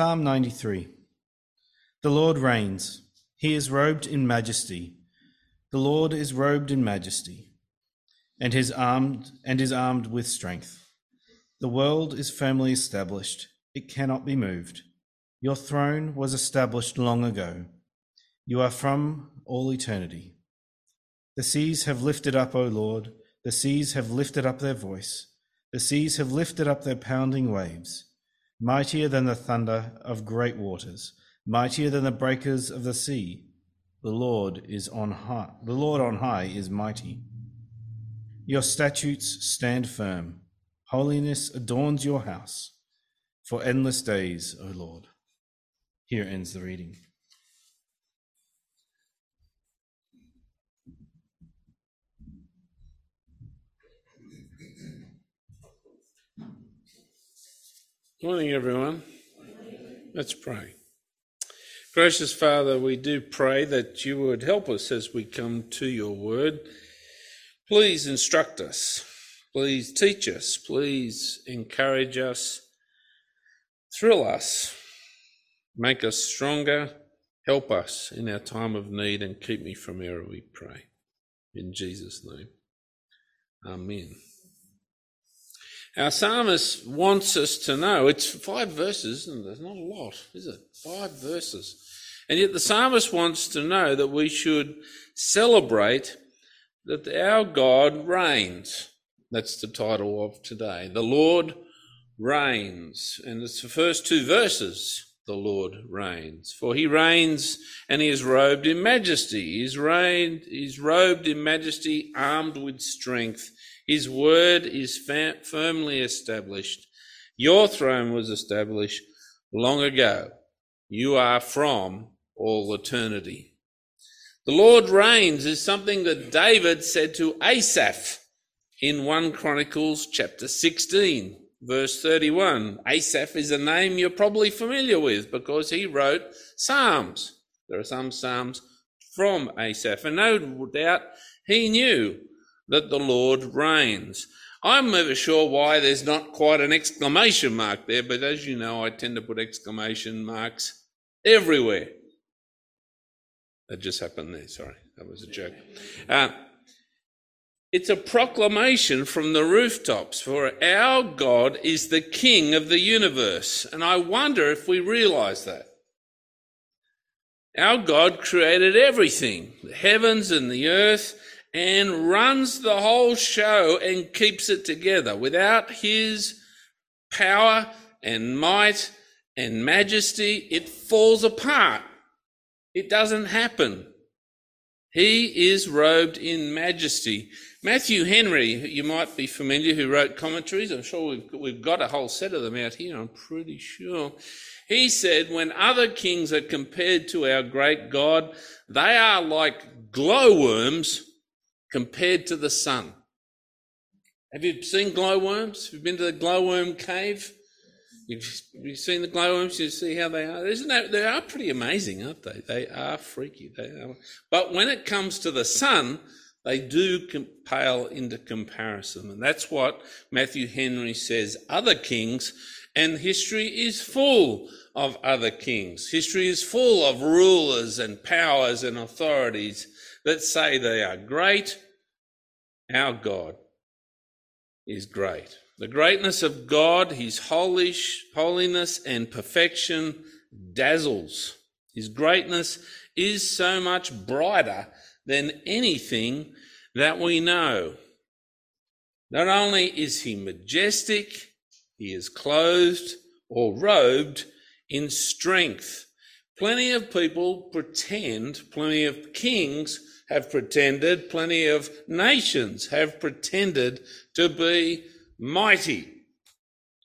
Psalm 93 The Lord reigns. He is robed in majesty. The Lord is robed in majesty, and is armed and is armed with strength. The world is firmly established. It cannot be moved. Your throne was established long ago. You are from all eternity. The seas have lifted up, O Lord. The seas have lifted up their voice. The seas have lifted up their pounding waves mightier than the thunder of great waters, mightier than the breakers of the sea. The Lord is on high. The Lord on high is mighty. Your statutes stand firm. Holiness adorns your house for endless days, O Lord. Here ends the reading. Morning, everyone. Let's pray. Gracious Father, we do pray that you would help us as we come to your word. Please instruct us. Please teach us. Please encourage us. Thrill us. Make us stronger. Help us in our time of need and keep me from error, we pray. In Jesus' name. Amen. Our psalmist wants us to know it's five verses, and there's not a lot, is it? Five verses. And yet the psalmist wants to know that we should celebrate that our God reigns. That's the title of today. The Lord reigns. And it's the first two verses. The Lord reigns. For he reigns and he is robed in majesty. He is, reigned, he is robed in majesty, armed with strength. His word is firmly established. Your throne was established long ago. You are from all eternity. The Lord reigns is something that David said to Asaph in 1 Chronicles chapter 16, verse 31. Asaph is a name you're probably familiar with because he wrote Psalms. There are some Psalms from Asaph, and no doubt he knew that the Lord reigns. I'm never sure why there's not quite an exclamation mark there, but as you know, I tend to put exclamation marks everywhere. That just happened there. Sorry, that was a joke. Uh, it's a proclamation from the rooftops for our God is the King of the universe. And I wonder if we realize that. Our God created everything, the heavens and the earth, and runs the whole show and keeps it together. Without his power and might and majesty, it falls apart. It doesn't happen. He is robed in majesty. Matthew Henry, you might be familiar, who wrote commentaries. I'm sure we've, we've got a whole set of them out here, I'm pretty sure. He said, when other kings are compared to our great God, they are like glowworms compared to the sun. Have you seen glowworms? Have you been to the glowworm cave? You've, you've seen the glowworms. You see how they are. Isn't that they are pretty amazing, aren't they? They are freaky. They are. But when it comes to the sun, they do pale into comparison, and that's what Matthew Henry says. Other kings, and history is full of other kings. History is full of rulers and powers and authorities that say they are great. Our God is great. The greatness of God, his holiness and perfection dazzles. His greatness is so much brighter than anything that we know. Not only is he majestic, he is clothed or robed in strength. Plenty of people pretend, plenty of kings have pretended, plenty of nations have pretended to be mighty.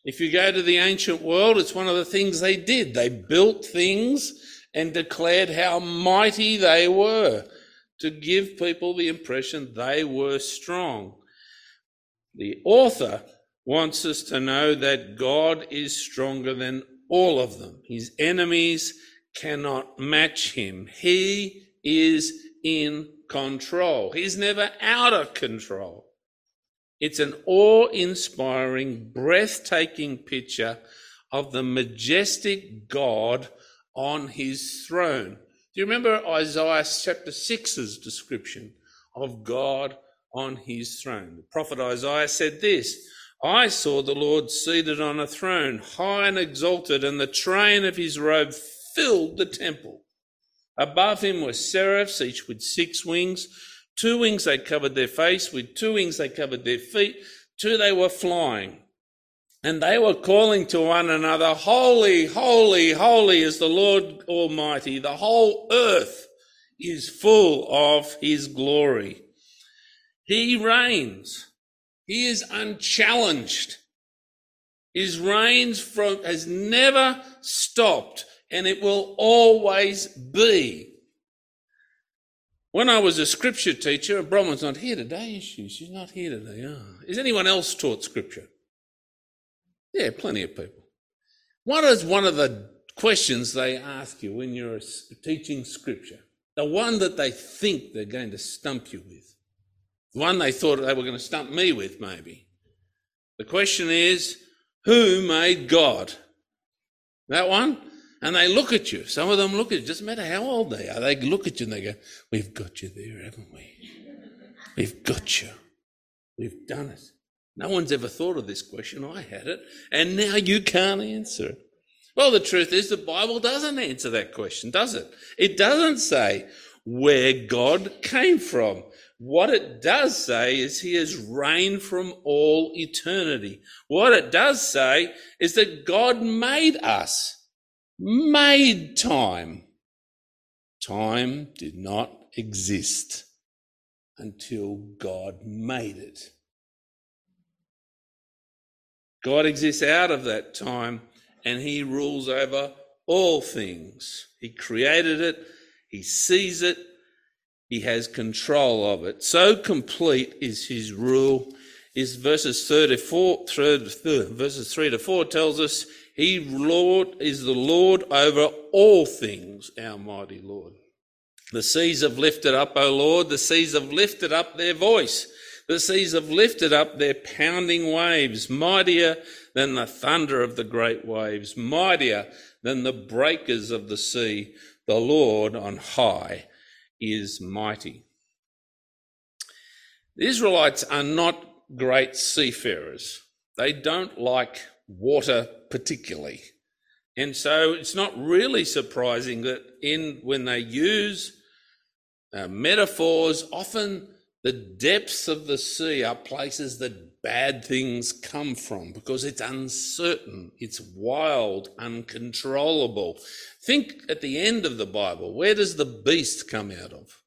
If you go to the ancient world, it's one of the things they did. They built things and declared how mighty they were to give people the impression they were strong. The author wants us to know that God is stronger than all of them. His enemies cannot match him. He is in control. He's never out of control. It's an awe inspiring, breathtaking picture of the majestic God on his throne. Do you remember Isaiah chapter 6's description of God on his throne? The prophet Isaiah said this I saw the Lord seated on a throne, high and exalted, and the train of his robe filled the temple. Above him were seraphs, each with six wings. Two wings they covered their face, with two wings they covered their feet, two they were flying. And they were calling to one another, Holy, holy, holy is the Lord Almighty. The whole earth is full of his glory. He reigns. He is unchallenged. His reigns from, has never stopped and it will always be. When I was a scripture teacher, Bronwyn's not here today, is she? She's not here today. Oh. Is anyone else taught scripture? Yeah, plenty of people. What is one of the questions they ask you when you're teaching scripture? The one that they think they're going to stump you with. The one they thought they were going to stump me with, maybe. The question is, who made God? That one? And they look at you. Some of them look at you. Doesn't matter how old they are. They look at you and they go, We've got you there, haven't we? We've got you. We've done it. No one's ever thought of this question. I had it. And now you can't answer it. Well, the truth is the Bible doesn't answer that question, does it? It doesn't say where God came from. What it does say is he has reigned from all eternity. What it does say is that God made us, made time. Time did not exist until God made it. God exists out of that time and he rules over all things. He created it, he sees it, he has control of it. So complete is his rule. Is verses 34, verses 3 to 4 tells us he Lord is the Lord over all things, our mighty Lord. The seas have lifted up, O Lord, the seas have lifted up their voice. The seas have lifted up their pounding waves, mightier than the thunder of the great waves, mightier than the breakers of the sea. The Lord on high is mighty. The Israelites are not great seafarers. They don't like water particularly. And so it's not really surprising that in when they use uh, metaphors, often the depths of the sea are places that bad things come from because it's uncertain, it's wild, uncontrollable. Think at the end of the Bible, where does the beast come out of?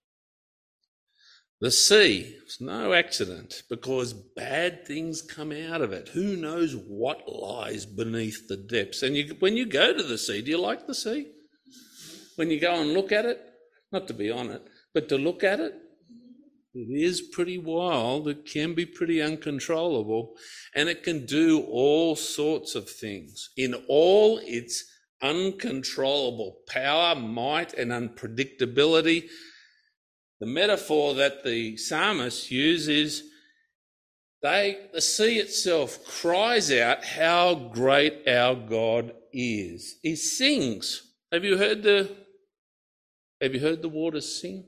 The sea. It's no accident because bad things come out of it. Who knows what lies beneath the depths? And you, when you go to the sea, do you like the sea? When you go and look at it, not to be on it, but to look at it, it is pretty wild. It can be pretty uncontrollable. And it can do all sorts of things in all its uncontrollable power, might, and unpredictability. The metaphor that the psalmist uses they, the sea itself cries out how great our God is. He sings. Have you heard the have you heard the waters sing?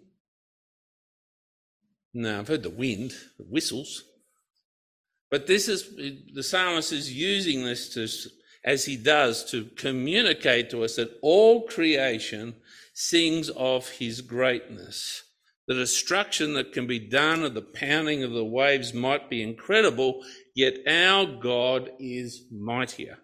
No, I've heard the wind, the whistles. But this is, the psalmist is using this to, as he does to communicate to us that all creation sings of his greatness. The destruction that can be done of the pounding of the waves might be incredible, yet our God is mightier.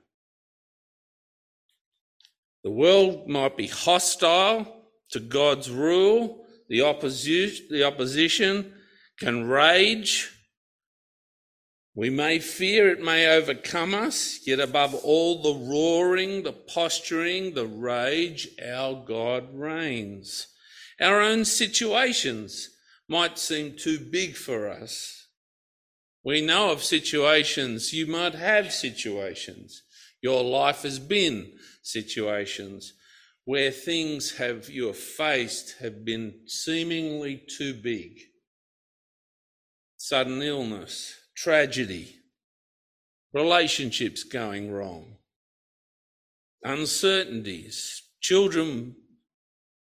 The world might be hostile to God's rule, the opposition, the opposition can rage. We may fear it may overcome us, yet above all the roaring, the posturing, the rage, our God reigns. Our own situations might seem too big for us. We know of situations, you might have situations. Your life has been situations where things have you have faced have been seemingly too big sudden illness, tragedy, relationships going wrong, uncertainties, children,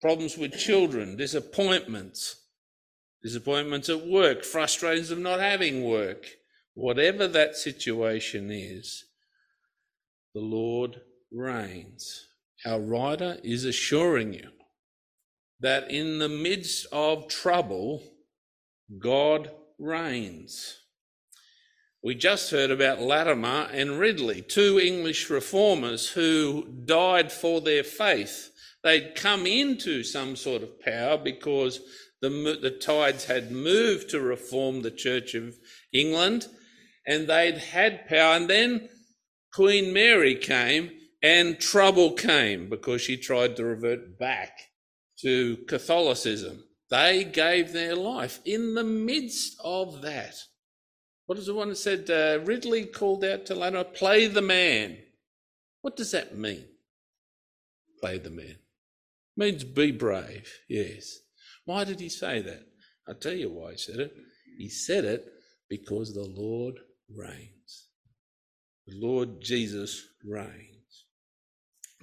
problems with children, disappointments, disappointments at work, frustrations of not having work, whatever that situation is, the Lord reigns. Our writer is assuring you that in the midst of trouble, God reigns. We just heard about Latimer and Ridley, two English reformers who died for their faith. They'd come into some sort of power because the, the tides had moved to reform the Church of England and they'd had power. And then Queen Mary came and trouble came because she tried to revert back to Catholicism. They gave their life in the midst of that. What is the one that said uh, Ridley called out to Latimer, play the man? What does that mean? Play the man. Means be brave, yes. Why did he say that? I'll tell you why he said it. He said it because the Lord reigns. The Lord Jesus reigns.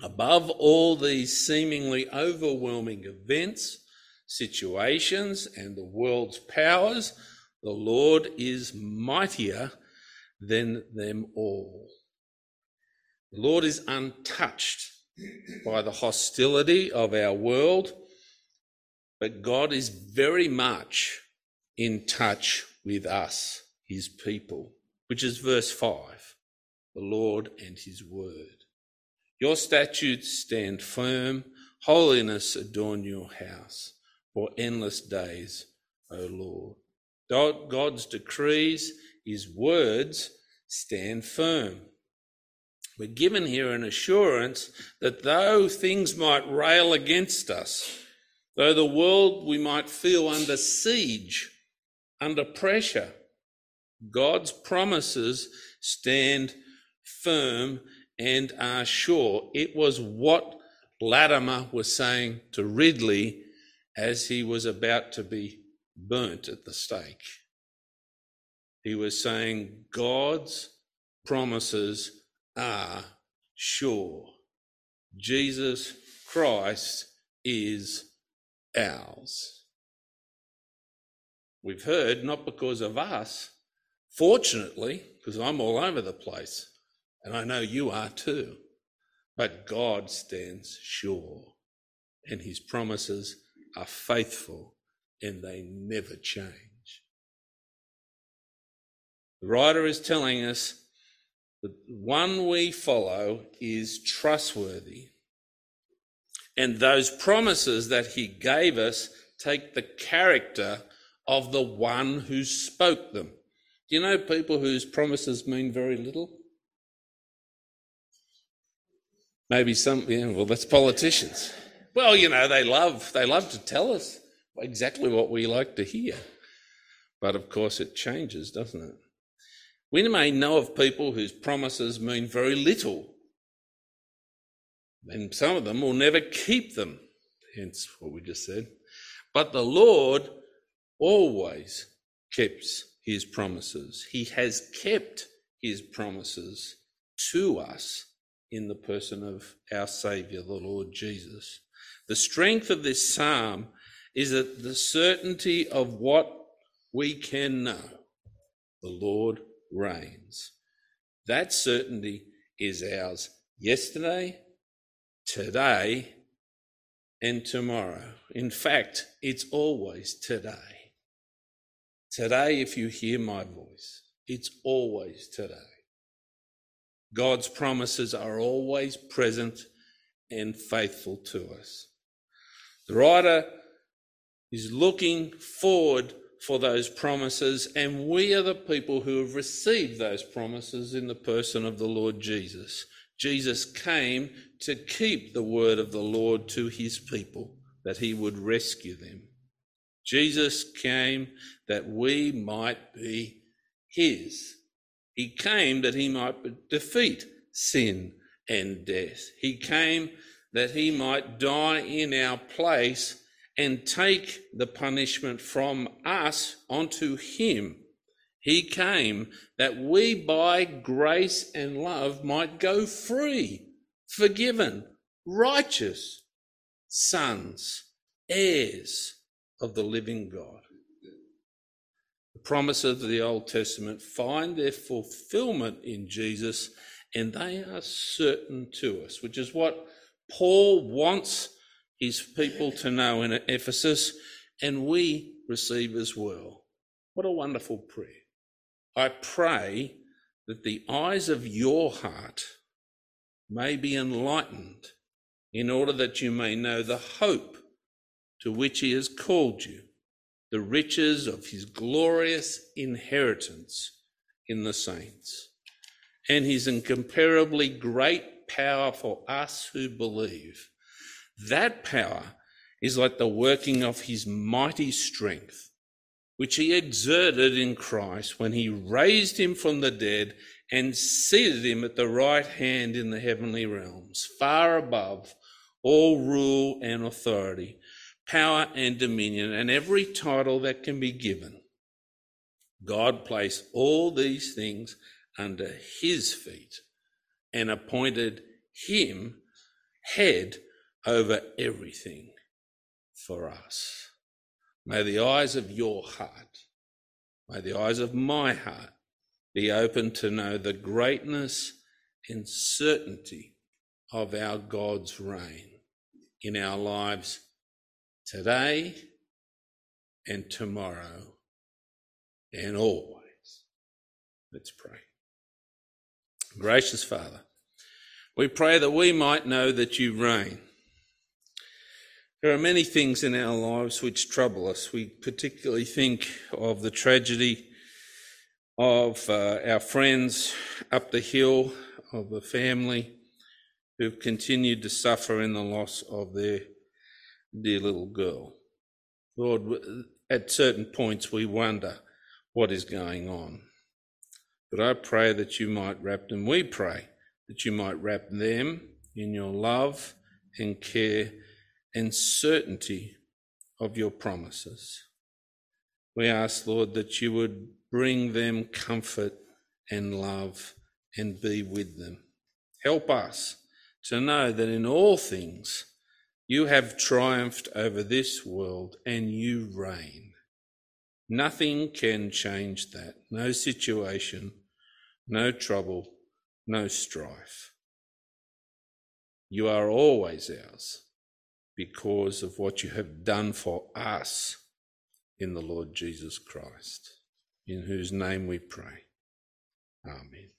Above all these seemingly overwhelming events, situations, and the world's powers, the Lord is mightier than them all. The Lord is untouched by the hostility of our world, but God is very much in touch with us, his people, which is verse 5 the Lord and his word. Your statutes stand firm, holiness adorn your house for endless days, O Lord. God's decrees, his words, stand firm. We're given here an assurance that though things might rail against us, though the world we might feel under siege, under pressure, God's promises stand firm and are sure. It was what Latimer was saying to Ridley as he was about to be burnt at the stake. He was saying, God's promises are sure. Jesus Christ is ours. We've heard, not because of us, fortunately, because I'm all over the place, and I know you are too, but God stands sure, and his promises are faithful and they never change. The writer is telling us that one we follow is trustworthy. And those promises that he gave us take the character of the one who spoke them. Do you know people whose promises mean very little? Maybe some, yeah, well, that's politicians. Well, you know, they love, they love to tell us exactly what we like to hear. But of course, it changes, doesn't it? We may know of people whose promises mean very little, and some of them will never keep them, hence what we just said. But the Lord always keeps his promises. He has kept his promises to us in the person of our Saviour, the Lord Jesus. The strength of this psalm is that the certainty of what we can know the Lord reigns. That certainty is ours yesterday, today, and tomorrow. In fact, it's always today. Today, if you hear my voice, it's always today. God's promises are always present and faithful to us. The writer is looking forward for those promises, and we are the people who have received those promises in the person of the Lord Jesus. Jesus came to keep the word of the Lord to his people, that he would rescue them. Jesus came that we might be his. He came that he might defeat sin and death. He came that he might die in our place and take the punishment from us onto him. He came that we by grace and love might go free forgiven, righteous sons, heirs of the living God. The promises of the Old Testament find their fulfillment in Jesus, and they are certain to us, which is what Paul wants his people to know in Ephesus, and we receive as well. What a wonderful prayer. I pray that the eyes of your heart may be enlightened in order that you may know the hope to which he has called you, the riches of his glorious inheritance in the saints, and his incomparably great power for us who believe. That power is like the working of his mighty strength, which he exerted in Christ when he raised him from the dead and seated him at the right hand in the heavenly realms, far above all rule and authority, power and dominion, and every title that can be given. God placed all these things under his feet and appointed him head over everything for us. May the eyes of your heart, may the eyes of my heart be open to know the greatness and certainty of our God's reign in our lives today and tomorrow and always. Let's pray. Gracious Father, we pray that we might know that you reign. There are many things in our lives which trouble us. We particularly think of the tragedy of uh, our friends up the hill, of the family who've continued to suffer in the loss of their dear little girl. Lord, at certain points we wonder what is going on. But I pray that you might wrap them, we pray that you might wrap them in your love and care and certainty of your promises. We ask, Lord, that you would bring them comfort and love and be with them. Help us to know that in all things you have triumphed over this world and you reign. Nothing can change that. No situation, no trouble, no strife. You are always ours because of what you have done for us in the Lord Jesus Christ, in whose name we pray. Amen.